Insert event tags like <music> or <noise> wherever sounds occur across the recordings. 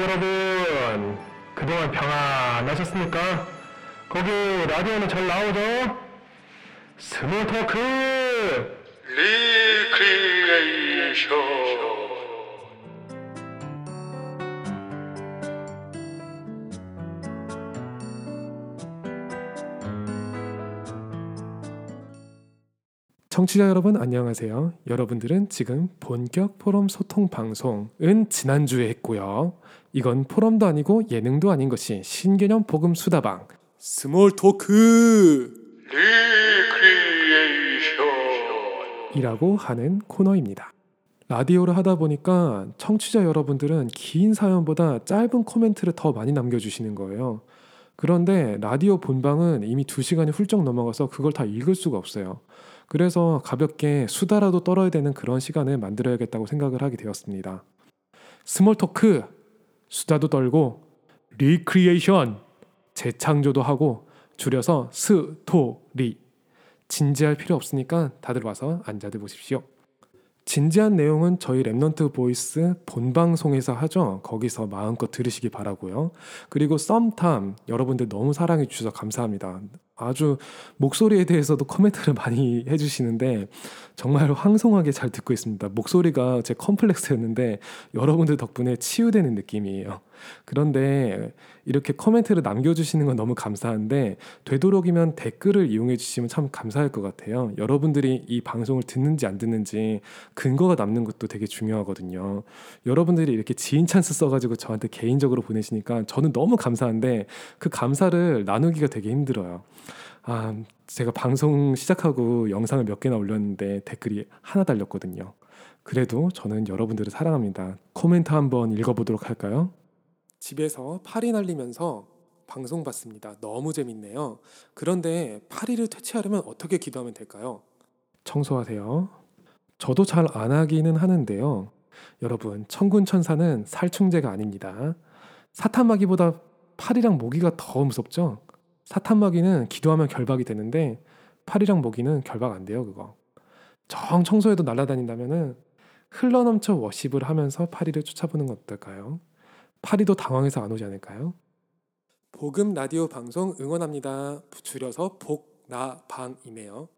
여러분, 그동안 평안하셨습니까? 거기 라디오는 잘 나오죠? Small talk! 리크리에이션 청취자 여러분 안녕하세요. 여러분들은 지금 본격 포럼 소통 방송은 지난주에 했고요. 이건 포럼도 아니고 예능도 아닌 것이 신개념 복음 수다방 small talk 이라고 하는 코너입니다. 라디오를 하다 보니까 청취자 여러분들은 긴 사연보다 짧은 코멘트를 더 많이 남겨주시는 거예요. 그런데 라디오 본방은 이미 2시간이 훌쩍 넘어가서 그걸 다 읽을 수가 없어요. 그래서 가볍게 수다라도 떨어야 되는 그런 시간을 만들어야겠다고 생각을 하게 되었습니다. small talk, 수다도 떨고, recreation, 재창조도 하고, 줄여서 스토리. 진지할 필요 없으니까 다들 와서 앉아들 보십시오. 진지한 내용은 저희 Remnant Voice 본방송에서 하죠. 거기서 마음껏 들으시기 바라고요. 그리고 썸탐 여러분들 너무 사랑해 주셔서 감사합니다. 아주 목소리에 대해서도 코멘트를 많이 해주시는데 정말 황송하게 잘 듣고 있습니다. 목소리가 제 컴플렉스였는데 여러분들 덕분에 치유되는 느낌이에요. 그런데 이렇게 코멘트를 남겨주시는 건 너무 감사한데 되도록이면 댓글을 이용해 주시면 참 감사할 것 같아요. 여러분들이 이 방송을 듣는지 안 듣는지 근거가 남는 것도 되게 중요하거든요. 여러분들이 이렇게 지인 찬스 써가지고 저한테 개인적으로 보내시니까 저는 너무 감사한데 그 감사를 나누기가 되게 힘들어요. 아, 제가 방송 시작하고 영상을 몇 개나 올렸는데 댓글이 하나 달렸거든요. 그래도 저는 여러분들을 사랑합니다. 코멘트 한번 읽어보도록 할까요? 집에서 파리 날리면서 방송 봤습니다. 너무 재밌네요. 그런데 파리를 퇴치하려면 어떻게 기도하면 될까요? 청소하세요. 저도 잘 안 하기는 하는데요. 여러분, 천군 천사는 살충제가 아닙니다. 사탄마귀보다 파리랑 모기가 더 무섭죠? 사탄마귀는 기도하면 결박이 되는데 파리랑 모기는 결박 안 돼요, 그거. 정 청소에도 날아다닌다면은 흘러넘쳐 워십을 하면서 파리를 쫓아보는 건 어떨까요? 파리도 당황해서 안 오지 않을까요? 복음 라디오 방송 응원합니다. 줄여서 복나방이네요.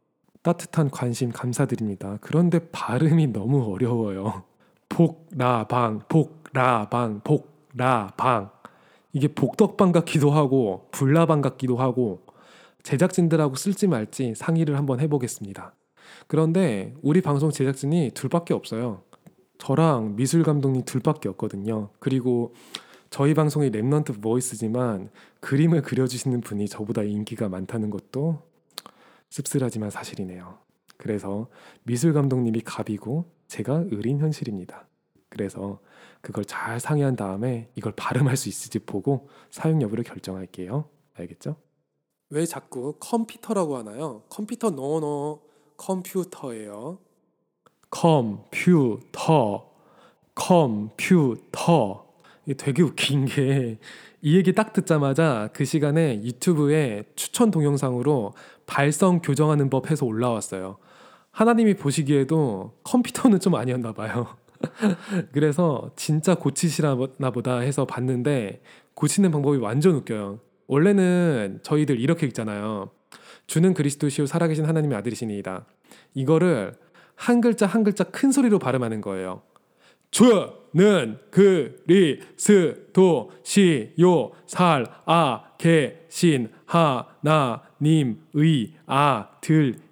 따뜻한 관심 감사드립니다. 그런데 발음이 너무 어려워요. 복나방, 복라방, 복라방. 이게 복덕방 같기도 하고 불나방 같기도 하고 제작진들하고 쓸지 말지 상의를 한번 해보겠습니다. 그런데 우리 방송 제작진이 둘밖에 없어요. 저랑 미술 감독님 둘밖에 없거든요. 그리고 저희 방송이 Remnant Voice지만 그림을 그려주시는 분이 저보다 인기가 많다는 것도 씁쓸하지만 사실이네요. 그래서 미술 감독님이 갑이고 제가 을인 현실입니다. 그래서 그걸 잘 상의한 다음에 이걸 발음할 수 있을지 보고 사용 여부를 결정할게요. 알겠죠? 왜 자꾸 컴퓨터라고 하나요? 컴퓨터 no no 컴퓨터예요. 컴퓨터 컴퓨터 이게 되게 웃긴 게 이 얘기 딱 듣자마자 그 시간에 유튜브에 추천 동영상으로 발성 교정하는 법 해서 올라왔어요. 하나님이 보시기에도 컴퓨터는 좀 아니었나 봐요. <laughs> 그래서 진짜 고치시나 보다 해서 봤는데 고치는 방법이 완전 웃겨요. 원래는 저희들 이렇게 읽잖아요. 주는 그리스도시요 살아계신 하나님의 아들이시니이다. 이거를 한 글자 한 글자 큰 소리로 발음하는 거예요. 주는 그리스도 시요 살아 계신 하나님의 아들이시니이다.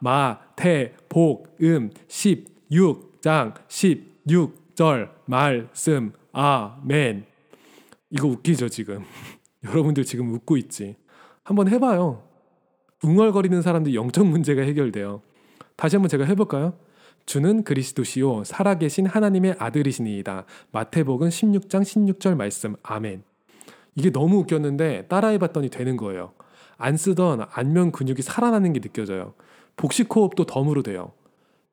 마태복음 16장 16절 말씀 아멘. 이거 웃기죠 지금? <laughs> 여러분들 지금 웃고 있지? 한번 해봐요. 웅얼거리는 사람들 영적 문제가 해결돼요. 다시 한번 제가 해볼까요? 주는 그리스도시요 살아계신 하나님의 아들이시니이다. 마태복음 16장 16절 말씀 아멘. 이게 너무 웃겼는데 따라해봤더니 되는 거예요. 안 쓰던 안면 근육이 살아나는 게 느껴져요. 복식 호흡도 덤으로 돼요.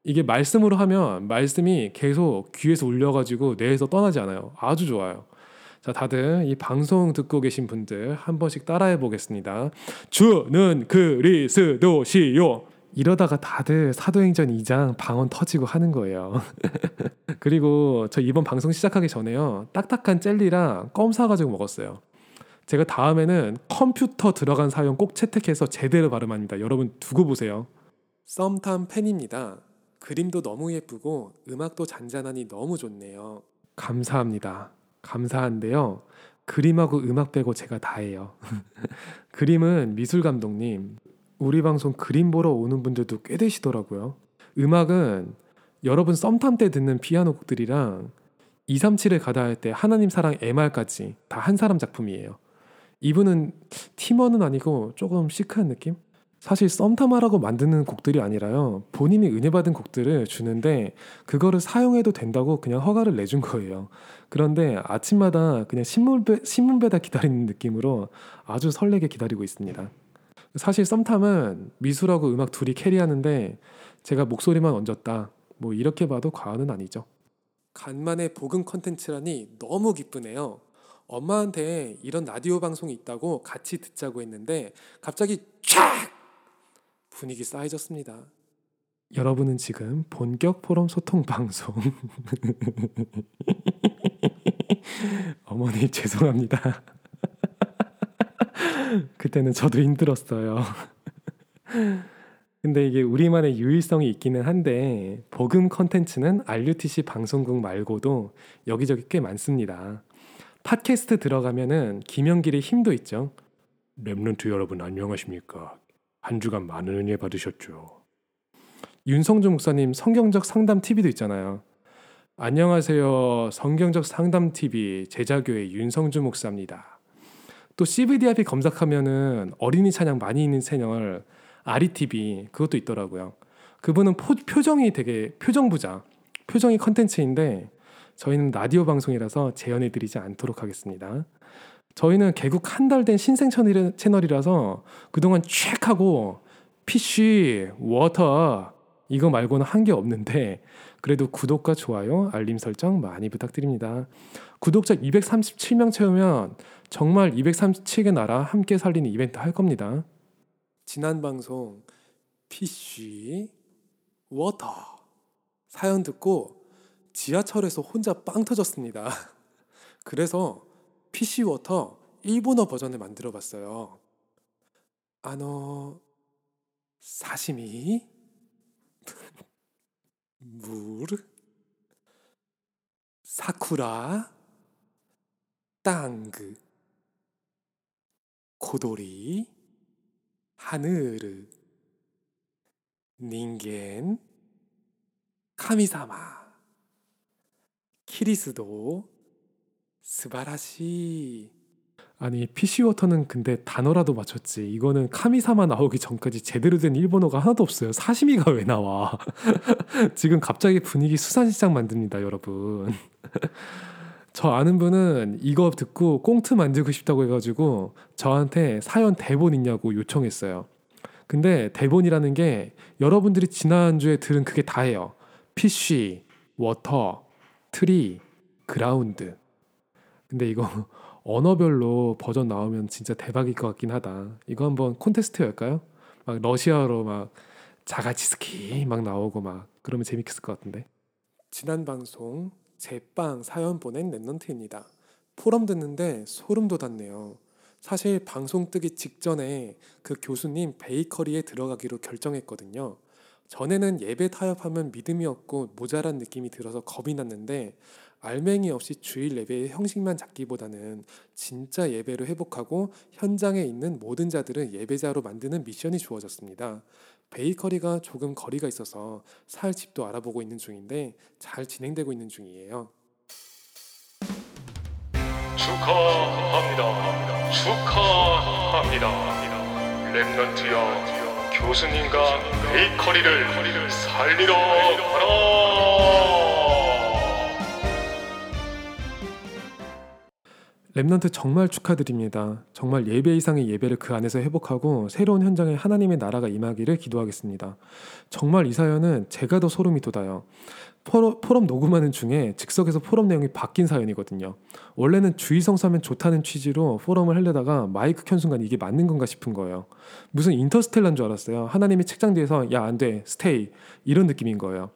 이게 말씀으로 하면 말씀이 계속 귀에서 울려가지고 뇌에서 떠나지 않아요. 아주 좋아요. 자, 다들 이 방송 듣고 계신 분들 한 번씩 따라해 보겠습니다. 주는 그리스도시요. 이러다가 다들 사도행전 2장 방언 터지고 하는 거예요. <laughs> 그리고 저 이번 방송 시작하기 전에요. 딱딱한 젤리랑 껌 사가지고 먹었어요. 제가 다음에는 컴퓨터 들어간 사용 꼭 채택해서 제대로 발음합니다. 여러분 두고 보세요. 썸탐 팬입니다. 그림도 너무 예쁘고 음악도 잔잔하니 너무 좋네요. 감사합니다. 감사한데요. 그림하고 음악 빼고 제가 다 해요. <laughs> 그림은 미술 감독님. 우리 방송 그림 보러 오는 분들도 꽤 되시더라고요. 음악은 여러분 썸탐 때 듣는 피아노 곡들이랑 237을 가다 할 때 하나님 사랑 MR까지 다 한 사람 작품이에요. 이분은 팀원은 아니고 조금 시크한 느낌? 사실 썸탐하라고 만드는 곡들이 아니라요. 본인이 은혜 받은 곡들을 주는데 그거를 사용해도 된다고 그냥 허가를 내준 거예요. 그런데 아침마다 그냥 신문 배, 신문 배달 기다리는 느낌으로 아주 설레게 기다리고 있습니다. 사실 썸탐은 미술하고 음악 둘이 캐리하는데 제가 목소리만 얹었다. 뭐 이렇게 봐도 과언은 아니죠. 간만에 복음 컨텐츠라니 너무 기쁘네요. 엄마한테 이런 라디오 방송이 있다고 같이 듣자고 했는데 갑자기 촥 분위기 쌓여졌습니다. 여러분은 지금 본격 포럼 소통 방송 <laughs> 어머니 죄송합니다. 그때는 저도 힘들었어요. 근데 이게 우리만의 유일성이 있기는 한데 복음 컨텐츠는 RUTC 방송국 말고도 여기저기 꽤 많습니다. 팟캐스트 들어가면은 김영길의 힘도 있죠. 랩런트 여러분 안녕하십니까? 한 주간 많은 은혜 받으셨죠. 윤성주 목사님 성경적 상담 TV도 있잖아요. 안녕하세요. 성경적 상담 TV 제자교회 윤성주 목사입니다. 또 CVDIP 검색하면은 어린이 찬양 많이 있는 채널 아리TV 그것도 있더라고요. 그분은 포, 표정이 되게 표정부자, 표정이 컨텐츠인데 저희는 라디오 방송이라서 재연해드리지 않도록 하겠습니다. 저희는 개국 한 달 된 신생 채널이- 채널이라서 그동안 쫙 하고 PC, 워터 이거 말고는 한 게 없는데 그래도 구독과 좋아요, 알림 설정 많이 부탁드립니다. 구독자 237명 채우면 정말 237개 나라 함께 살리는 이벤트 할 겁니다. 지난 방송 PC, 워터 사연 듣고 지하철에서 혼자 빵 터졌습니다. <laughs> 그래서 PC 워터 일본어 버전을 만들어 봤어요. あの刺身 물 사쿠라 땅그 고도리 하늘 닌겐 카미사마 키리스도 스바라시 아니 피시워터는 근데 단어라도 맞췄지. 이거는 카미사마 나오기 전까지 제대로 된 일본어가 하나도 없어요. 사시미가 왜 나와? <laughs> 지금 갑자기 분위기 수산시장 만듭니다 여러분. <laughs> 저 아는 분은 이거 듣고 꽁트 만들고 싶다고 해가지고 저한테 사연 대본 있냐고 요청했어요. 근데 대본이라는 게 여러분들이 지난주에 들은 그게 다예요. fish, water, tree, ground 근데 이거 <laughs> 언어별로 버전 나오면 진짜 대박일 것 같긴 하다. 이거 한번 콘테스트 할까요? 막 러시아어로 막 자가치스키 막 나오고 막 그러면 재밌겠을 것 같은데. 지난 방송 제빵 사연 보낸 랩넌트입니다. 포럼 듣는데 소름 돋았네요. 사실 방송 뜨기 직전에 그 교수님 베이커리에 들어가기로 결정했거든요. 전에는 예배 타협하면 믿음이 없고 모자란 느낌이 들어서 겁이 났는데 알맹이 없이 주일 예배의 형식만 잡기보다는 진짜 예배로 회복하고 현장에 있는 모든 자들을 예배자로 만드는 미션이 주어졌습니다. 베이커리가 조금 거리가 있어서 살 집도 알아보고 있는 중인데 잘 진행되고 있는 중이에요. 축하합니다. 축하합니다. 랩런트여 교수님과 베이커리를 살리러 가라. Remnant 정말 축하드립니다. 정말 예배 이상의 예배를 그 안에서 회복하고 새로운 현장에 하나님의 나라가 임하기를 기도하겠습니다. 정말 이 사연은 제가 더 소름이 돋아요. 포럼, 녹음하는 중에 즉석에서 포럼 내용이 바뀐 사연이거든요. 원래는 주일 성수하면 좋다는 취지로 포럼을 하려다가 마이크 켠 순간 이게 맞는 건가 싶은 거예요. 무슨 인터스텔라인 줄 알았어요. 하나님이 책장 뒤에서 야 안 돼, stay 이런 느낌인 거예요.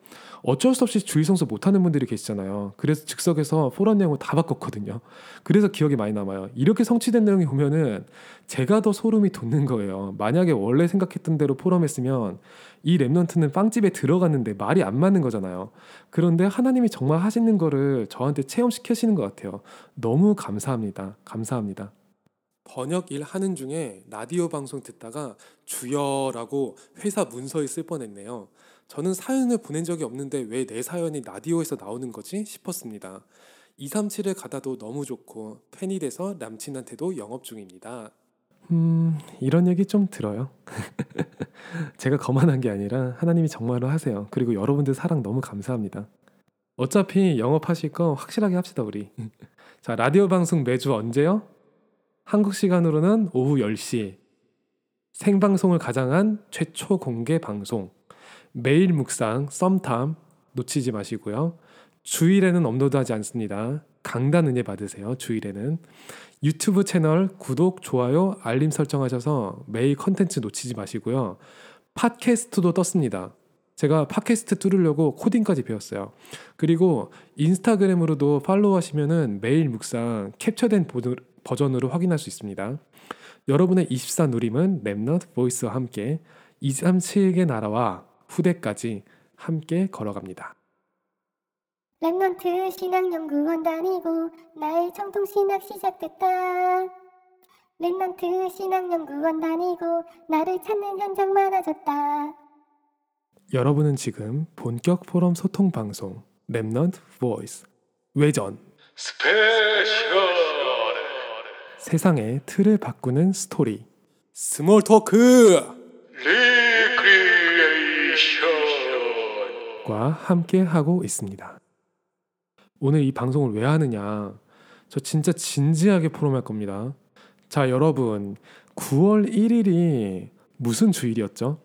어쩔 수 없이 주일 성수 못하는 분들이 계시잖아요. 그래서 즉석에서 포럼 내용을 다 바꿨거든요. 그래서 기억이 많이 남아요. 이렇게 성취된 내용이 보면은 제가 더 소름이 돋는 거예요. 만약에 원래 생각했던 대로 포럼했으면 이 랩넌트는 빵집에 들어갔는데 말이 안 맞는 거잖아요. 그런데 하나님이 정말 하시는 거를 저한테 체험시키시는 것 같아요. 너무 감사합니다. 감사합니다. 번역 일 하는 중에 라디오 방송 듣다가 주여라고 회사 문서에 쓸 뻔했네요. 저는 사연을 보낸 적이 없는데 왜 내 사연이 라디오에서 나오는 거지 싶었습니다. 237에 가다도 너무 좋고 팬이 돼서 남친한테도 영업 중입니다. 음, 이런 얘기 좀 들어요. <laughs> 제가 거만한 게 아니라 하나님이 정말로 하세요. 그리고 여러분들 사랑 너무 감사합니다. 어차피 영업하실 거 확실하게 합시다, 우리. <laughs> 자, 라디오 방송 매주 언제요? 한국 시간으로는 오후 10시. 생방송을 가장한 최초 공개 방송. 매일 묵상, 썸탐 놓치지 마시고요. 주일에는 업로드하지 않습니다. 강단 은혜 받으세요. 주일에는 유튜브 채널 구독, 좋아요, 알림 설정하셔서 매일 컨텐츠 놓치지 마시고요. 팟캐스트도 떴습니다. 제가 팟캐스트 뚫으려고 코딩까지 배웠어요. 그리고 인스타그램으로도 팔로우 하시면은 매일 묵상 캡처된 버전으로 확인할 수 있습니다. 여러분의 24 누림은 Remnant Voice와 함께 237개 나라와 후대까지 함께 걸어갑니다. Remnant 신학연구원 다니고 나의 정통신학 시작됐다. Remnant 신학연구원 다니고 나를 찾는 현장 많아졌다. 여러분은 지금 본격 포럼 소통 방송 Remnant Voice 외전 special 세상의 틀을 바꾸는 스토리 small talk recreation 과 함께 하고 있습니다. 오늘 이 방송을 왜 하느냐? 저 진짜 진지하게 포럼할 겁니다. 자, 여러분, 9월 1일이 무슨 주일이었죠?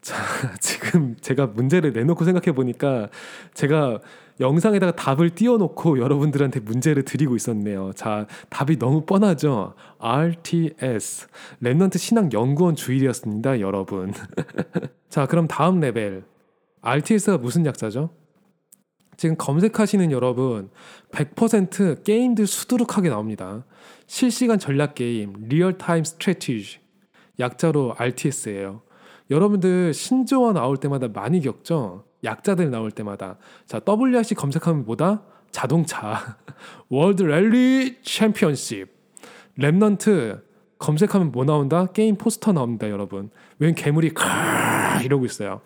자, <laughs> 지금 제가 문제를 내놓고 생각해 보니까 제가 영상에다가 답을 띄워놓고 여러분들한테 문제를 드리고 있었네요. 자, 답이 너무 뻔하죠? RTS, Remnant 신학연구원 주일이었습니다, 여러분. <laughs> 자, 그럼 다음 레벨. RTS가 무슨 약자죠? 지금 검색하시는 여러분 100% 게임들 수두룩하게 나옵니다. 실시간 전략 게임 real-time strategy 약자로 RTS예요. 여러분들 신조어 나올 때마다 많이 겪죠? 약자들 나올 때마다 자 WRC 검색하면 뭐다? 자동차 World Rally Championship Remnant 검색하면 뭐 나온다? 게임 포스터 나옵니다 여러분 웬 괴물이 카 이러고 있어요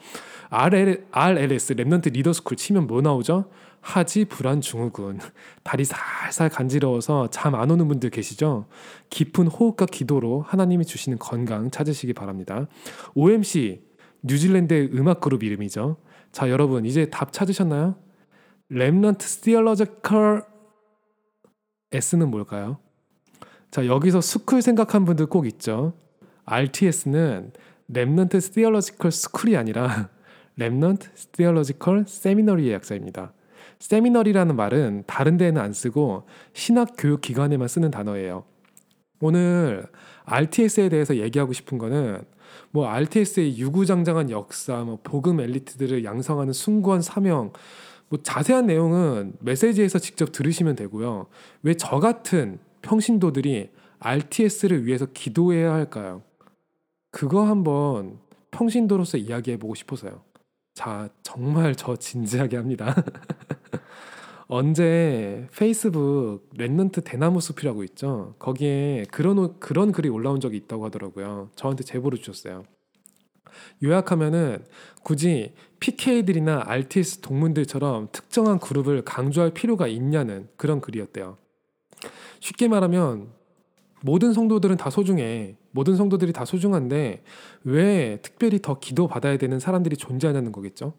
RL, RLS Remnant Leader School 치면 뭐 나오죠? 하지 불안 증후군 다리 살살 간지러워서 잠 안 오는 분들 계시죠? 깊은 호흡과 기도로 하나님이 주시는 건강 찾으시기 바랍니다. OMC 뉴질랜드의 음악 그룹 이름이죠. 자 여러분 이제 답 찾으셨나요? Remnant Theological S는 뭘까요? 자 여기서 School 생각한 분들 꼭 있죠. RTS는 Remnant Theological School이 아니라 Remnant Theological Seminary의 약자입니다. Seminary라는 말은 다른 데는 안 쓰고 신학 교육 기관에만 쓰는 단어예요. 오늘 RTS에 대해서 얘기하고 싶은 거는 뭐 RTS의 유구장장한 역사, 뭐 복음 엘리트들을 양성하는 숭고한 사명, 뭐 자세한 내용은 메시지에서 직접 들으시면 되고요. 왜 저 같은 평신도들이 RTS를 위해서 기도해야 할까요? 그거 한번 평신도로서 이야기해 보고 싶어서요. 자, 정말 저 진지하게 합니다. <laughs> 언제 페이스북 Remnant 대나무 숲이라고 있죠. 거기에 그런 그런 글이 올라온 적이 있다고 하더라고요. 저한테 제보를 주셨어요. 요약하면은 굳이 PK들이나 RTS 동문들처럼 특정한 그룹을 강조할 필요가 있냐는 그런 글이었대요. 쉽게 말하면 모든 성도들은 다 소중해. 모든 성도들이 다 소중한데 왜 특별히 더 기도 받아야 되는 사람들이 존재하냐는 거겠죠.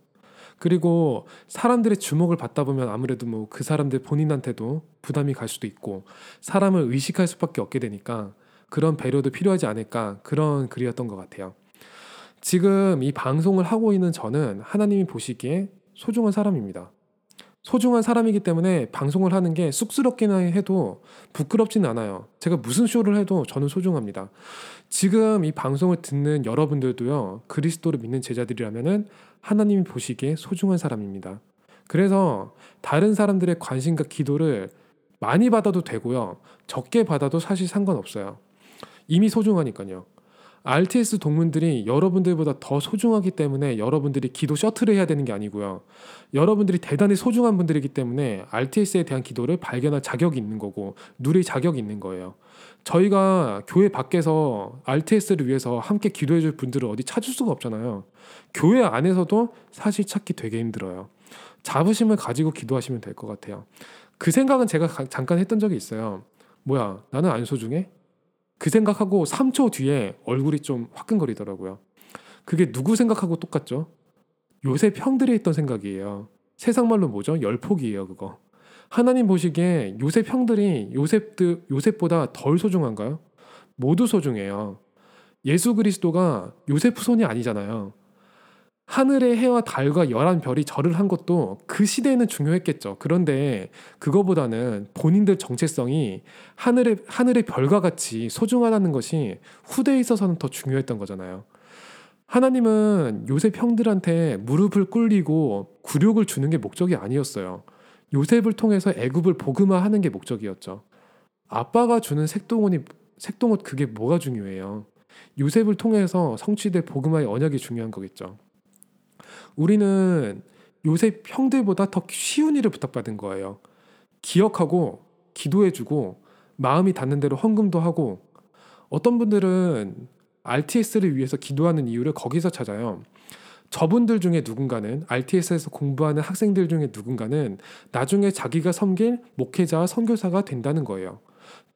그리고 사람들의 주목을 받다 보면 아무래도 뭐 그 사람들 본인한테도 부담이 갈 수도 있고 사람을 의식할 수밖에 없게 되니까 그런 배려도 필요하지 않을까 그런 글이었던 것 같아요. 지금 이 방송을 하고 있는 저는 하나님이 보시기에 소중한 사람입니다. 소중한 사람이기 때문에 방송을 하는 게 쑥스럽기는 해도 부끄럽지는 않아요. 제가 무슨 쇼를 해도 저는 소중합니다. 지금 이 방송을 듣는 여러분들도요, 그리스도를 믿는 제자들이라면은 하나님이 보시기에 소중한 사람입니다. 그래서 다른 사람들의 관심과 기도를 많이 받아도 되고요, 적게 받아도 사실 상관없어요. 이미 소중하니까요. RTS 동문들이 여러분들보다 더 소중하기 때문에 여러분들이 기도 셔틀을 해야 되는 게 아니고요. 여러분들이 대단히 소중한 분들이기 때문에 RTS에 대한 기도를 발견할 자격이 있는 거고 누릴 자격이 있는 거예요. 저희가 교회 밖에서 RTS를 위해서 함께 기도해 줄 분들을 어디 찾을 수가 없잖아요. 교회 안에서도 사실 찾기 되게 힘들어요. 자부심을 가지고 기도하시면 될 것 같아요. 그 생각은 제가 가- 잠깐 했던 적이 있어요. 뭐야, 나는 안 소중해? 그 생각하고 3초 뒤에 얼굴이 좀 화끈거리더라고요. 그게 누구 생각하고 똑같죠? 요셉 형들이 했던 생각이에요. 세상 말로 뭐죠? 열폭이에요, 그거. 하나님 보시기에 요셉 형들이 요셉들 요셉보다 덜 소중한가요? 모두 소중해요. 예수 그리스도가 요셉 후손이 아니잖아요. 하늘의 해와 달과 열한 별이 절을 한 것도 그 시대에는 중요했겠죠. 그런데 그거보다는 본인들 정체성이 하늘의 하늘의 별과 같이 소중하다는 것이 후대에 있어서는 더 중요했던 거잖아요. 하나님은 요셉 형들한테 무릎을 꿇리고 굴욕을 주는 게 목적이 아니었어요. 요셉을 통해서 애굽을 복음화하는 게 목적이었죠. 아빠가 주는 색동옷이 색동옷 그게 뭐가 중요해요? 요셉을 통해서 성취될 복음화의 언약이 중요한 거겠죠. 우리는 요셉 형들보다 더 쉬운 일을 부탁받은 거예요. 기억하고 기도해주고 마음이 닿는 대로 헌금도 하고 어떤 분들은 RTS를 위해서 기도하는 이유를 거기서 찾아요. 저분들 중에 누군가는 RTS에서 공부하는 학생들 중에 누군가는 나중에 자기가 섬길 목회자와 선교사가 된다는 거예요.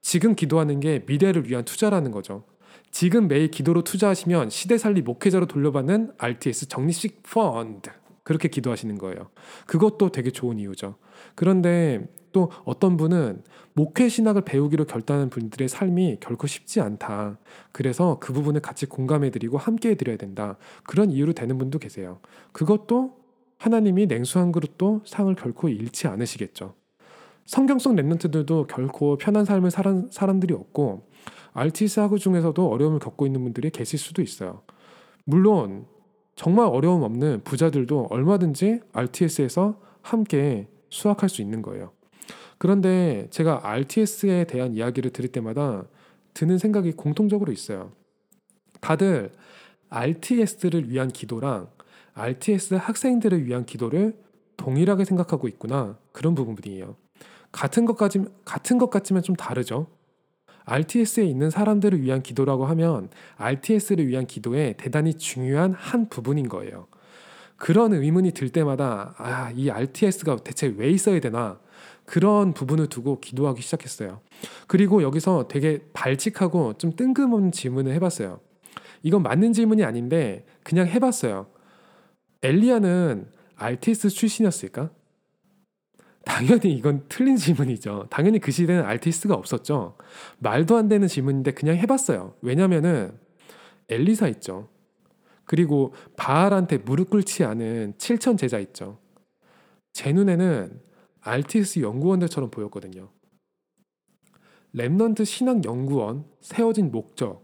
지금 기도하는 게 미래를 위한 투자라는 거죠. 지금 매일 기도로 투자하시면 시대 살리 목회자로 돌려받는 RTS 적립식 펀드 그렇게 기도하시는 거예요. 그것도 되게 좋은 이유죠. 그런데 또 어떤 분은 목회 신학을 배우기로 결단한 분들의 삶이 결코 쉽지 않다. 그래서 그 부분을 같이 공감해드리고 함께해드려야 된다. 그런 이유로 되는 분도 계세요. 그것도 하나님이 냉수 한 그릇도 상을 결코 잃지 않으시겠죠. 성경성 랩런트들도 결코 편한 삶을 살은 사람들이 없고 RTS 학우 중에서도 어려움을 겪고 있는 분들이 계실 수도 있어요. 물론 정말 어려움 없는 부자들도 얼마든지 RTS에서 함께 수학할 수 있는 거예요. 그런데 제가 RTS에 대한 이야기를 들을 때마다 드는 생각이 공통적으로 있어요. 다들 RTS를 위한 기도랑 RTS 학생들을 위한 기도를 동일하게 생각하고 있구나 그런 것까지 같은 것 같지만 좀 다르죠. RTS에 있는 사람들을 위한 기도라고 하면 RTS를 위한 기도의 대단히 중요한 한 부분인 거예요. 그런 의문이 들 때마다 아, 이 RTS가 대체 왜 있어야 되나? 그런 부분을 두고 기도하기 시작했어요. 그리고 여기서 되게 발칙하고 좀 뜬금없는 질문을 해봤어요. 이건 맞는 질문이 아닌데 그냥 해봤어요. 엘리야는 RTS 출신이었을까? 당연히 이건 틀린 질문이죠. 당연히 그 시대는 RTS가 없었죠. 말도 안 되는 질문인데 그냥 해봤어요. 왜냐면은 엘리사 있죠. 그리고 바알한테 무릎 꿇지 않은 7천 제자 있죠. 제 눈에는 RTS 연구원들처럼 보였거든요. Remnant 신학 연구원 세워진 목적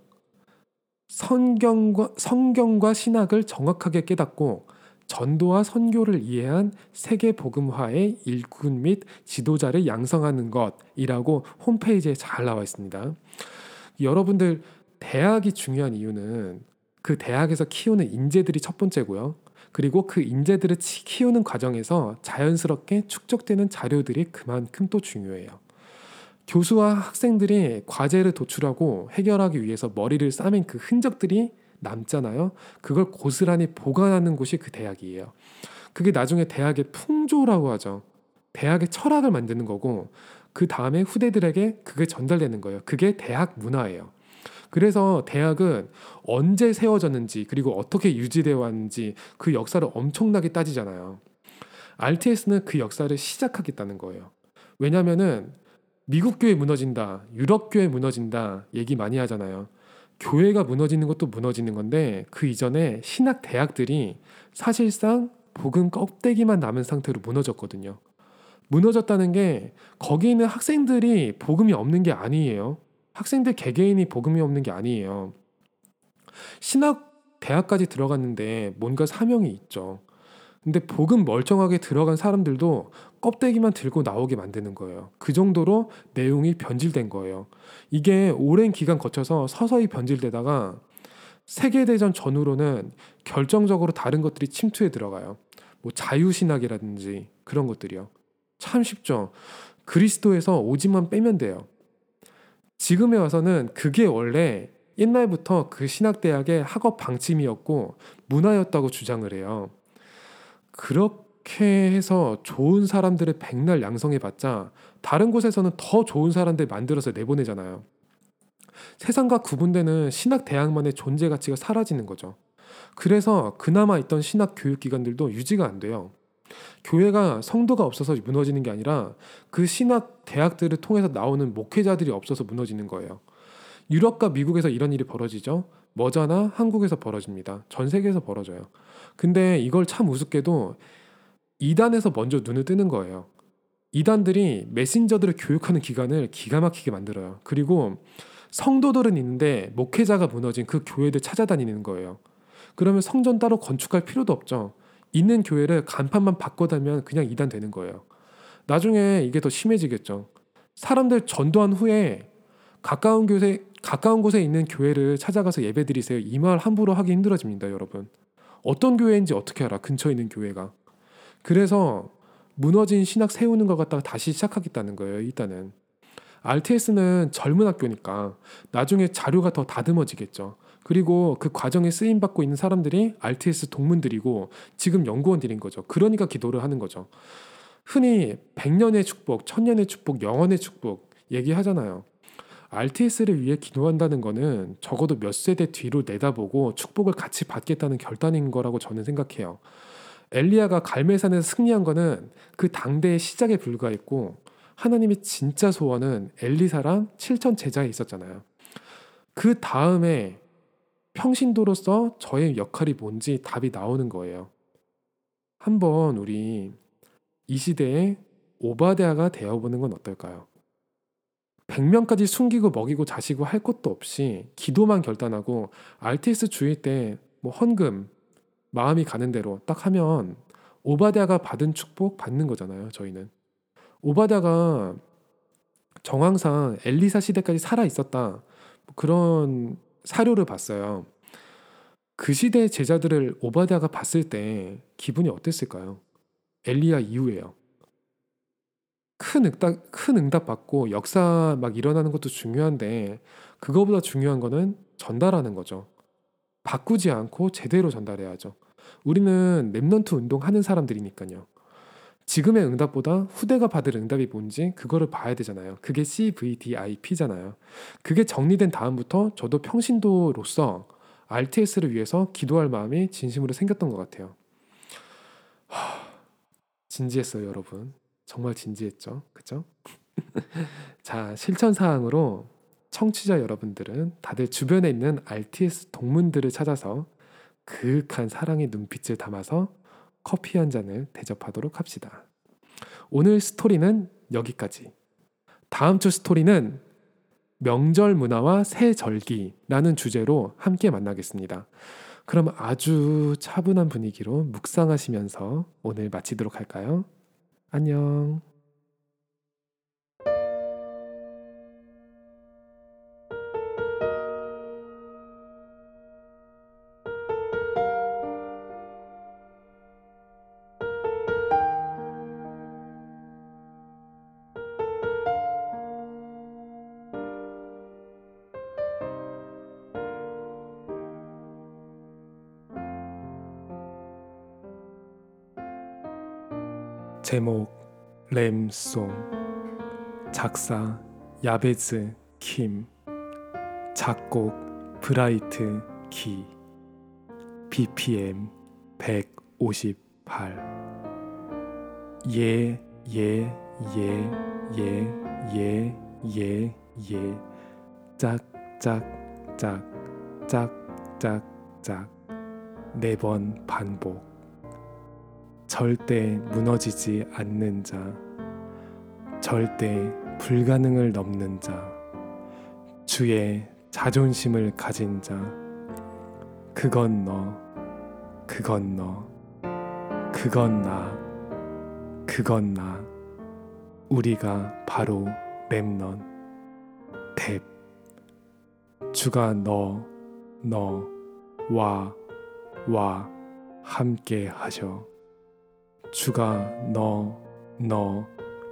성경과 성경과 신학을 정확하게 깨닫고 전도와 선교를 이해한 세계 복음화의 일꾼 및 지도자를 양성하는 것이라고 홈페이지에 잘 나와 있습니다. 여러분들 대학이 중요한 이유는 그 대학에서 키우는 인재들이 첫 번째고요. 그리고 그 인재들을 치- 키우는 과정에서 자연스럽게 축적되는 자료들이 그만큼 또 중요해요. 교수와 학생들이 과제를 도출하고 해결하기 위해서 머리를 싸맨 그 흔적들이 남잖아요. 그걸 고스란히 보관하는 곳이 그 대학이에요. 그게 나중에 대학의 풍조라고 하죠. 대학의 철학을 만드는 거고 그 다음에 후대들에게 그게 전달되는 거예요. 그게 대학 문화예요. 그래서 대학은 언제 세워졌는지 그리고 어떻게 유지되어 왔는지 그 역사를 엄청나게 따지잖아요. RTS는 그 역사를 시작하겠다는 거예요. 왜냐면은 미국 교회 무너진다, 유럽 교회 무너진다 얘기 많이 하잖아요. 교회가 무너지는 것도 무너지는 건데 그 이전에 신학 대학들이 사실상 복음 껍데기만 남은 상태로 무너졌거든요. 무너졌다는 게 거기 있는 학생들이 복음이 없는 게 아니에요. 학생들 개개인이 복음이 없는 게 아니에요. 신학 대학까지 들어갔는데 뭔가 사명이 있죠. 근데 복음 멀쩡하게 들어간 사람들도 껍데기만 들고 나오게 만드는 거예요. 그 정도로 내용이 변질된 거예요. 이게 오랜 기간 거쳐서 서서히 변질되다가 세계대전 전후로는 결정적으로 다른 것들이 침투해 들어가요. 뭐 자유신학이라든지 그런 것들이요. 참 쉽죠. 그리스도에서 오직만 빼면 돼요. 지금에 와서는 그게 원래 옛날부터 그 신학대학의 학업 방침이었고 문화였다고 주장을 해요. 그렇게 해서 좋은 사람들을 백날 양성해봤자 다른 곳에서는 더 좋은 사람들 만들어서 내보내잖아요. 세상과 구분되는 신학 대학만의 존재 가치가 사라지는 거죠. 그래서 그나마 있던 신학 교육 기관들도 유지가 안 돼요. 교회가 성도가 없어서 무너지는 게 아니라 그 신학 대학들을 통해서 나오는 목회자들이 없어서 무너지는 거예요. 유럽과 미국에서 이런 일이 벌어지죠. 머자나 한국에서 벌어집니다. 전 세계에서 벌어져요. 근데 이걸 참 우습게도 이단에서 먼저 눈을 뜨는 거예요. 이단들이 메신저들을 교육하는 기관을 기가 막히게 만들어요. 그리고 성도들은 있는데 목회자가 무너진 그 교회들 찾아다니는 거예요. 그러면 성전 따로 건축할 필요도 없죠. 있는 교회를 간판만 바꿔달면 그냥 이단 되는 거예요. 나중에 이게 더 심해지겠죠. 사람들 전도한 후에 가까운 곳에 가까운 곳에 있는 교회를 찾아가서 예배드리세요. 이 말 함부로 하기 힘들어집니다, 여러분. 어떤 교회인지 어떻게 알아? 근처에 있는 교회가. 그래서 무너진 신학 세우는 것 갖다가 다시 시작하겠다는 거예요. 일단은 RTS는 젊은 학교니까 나중에 자료가 더 다듬어지겠죠. 그리고 그 과정에 쓰임 받고 있는 사람들이 RTS 동문들이고 지금 연구원들인 거죠. 그러니까 기도를 하는 거죠. 흔히 100년의 축복, 1000년의 축복, 영원의 축복 얘기하잖아요. RTS를 위해 기도한다는 거는 적어도 몇 세대 뒤로 내다보고 축복을 같이 받겠다는 결단인 거라고 저는 생각해요. 엘리야가 갈멜산에서 승리한 거는 그 당대의 시작에 불과했고 하나님의 진짜 소원은 엘리사랑 7천 제자에 있었잖아요. 그 다음에 평신도로서 저의 역할이 뭔지 답이 나오는 거예요. 한번 우리 이 시대에 오바데아가 되어보는 건 어떨까요? 100명까지 숨기고 먹이고 자시고 할 것도 없이 기도만 결단하고 RTS 주일 때 뭐 헌금 마음이 가는 대로 딱 하면 오바데아가 받은 축복 받는 거잖아요. 저희는 오바데아가 정황상 엘리사 시대까지 살아 있었다 그런 사료를 봤어요. 그 시대의 제자들을 오바댜가 봤을 때 기분이 어땠을까요? 엘리야 이후에요. 큰 응답 큰 응답 받고 역사 막 일어나는 것도 중요한데 그거보다 중요한 거는 전달하는 거죠. 바꾸지 않고 제대로 전달해야죠. 우리는 Remnant 운동 하는 사람들이니까요. 지금의 응답보다 후대가 받을 응답이 뭔지 그거를 봐야 되잖아요. 그게 CVDIP잖아요. 그게 정리된 다음부터 저도 평신도로서 RTS를 위해서 기도할 마음이 진심으로 생겼던 것 같아요. 하, 진지했어요, 여러분. 정말 진지했죠. 그죠? <laughs> 자, 실천 사항으로 청취자 여러분들은 다들 주변에 있는 RTS 동문들을 찾아서 그윽한 사랑의 눈빛을 담아서 커피 한 잔을 대접하도록 합시다. 오늘 스토리는 여기까지. 다음 주 스토리는 명절 문화와 새 절기라는 주제로 함께 만나겠습니다. 그럼 아주 차분한 분위기로 묵상하시면서 오늘 마치도록 할까요? 안녕. 제목 램송 작사 야베즈 킴 작곡 브라이트 기 BPM 158 예, 예, 예, 예, 예, 예, 예, 짝, 짝, 짝, 짝, 짝, 짝, 네 번 반복. 절대 무너지지 않는 자 절대 불가능을 넘는 자, 주의 자존심을 가진 자, 그건 너, 그건 너, 그건 나, 그건 나, 우리가 바로 렘넌, 탭, 주가 너, 너, 와, 와, 함께 하셔. 주가 너, 너,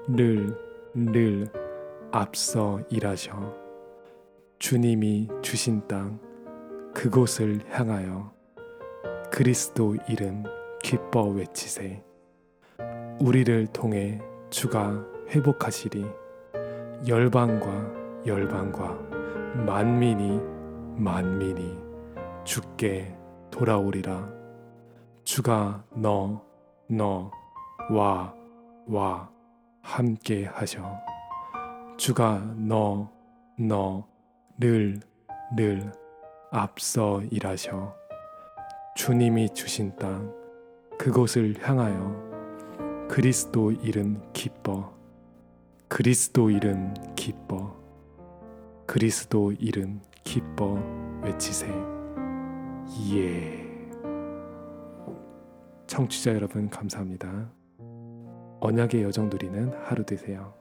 를, 를 앞서 일하셔. 주님이 주신 땅, 그곳을 향하여 그리스도 이름 기뻐 외치세. 우리를 통해 주가 회복하시리. 열방과 열방과 만민이 만민이 주께 돌아오리라. 주가 너, 너, 와, 와, 함께 하셔. 주가 너, 너, 를, 를 앞서 일하셔. 주님이 주신 땅, 그곳을 향하여 그리스도 이름 기뻐. 그리스도 이름 기뻐. 그리스도 이름 기뻐 외치세. 예. 청취자 여러분 감사합니다. 언약의 여정 누리는 하루 되세요.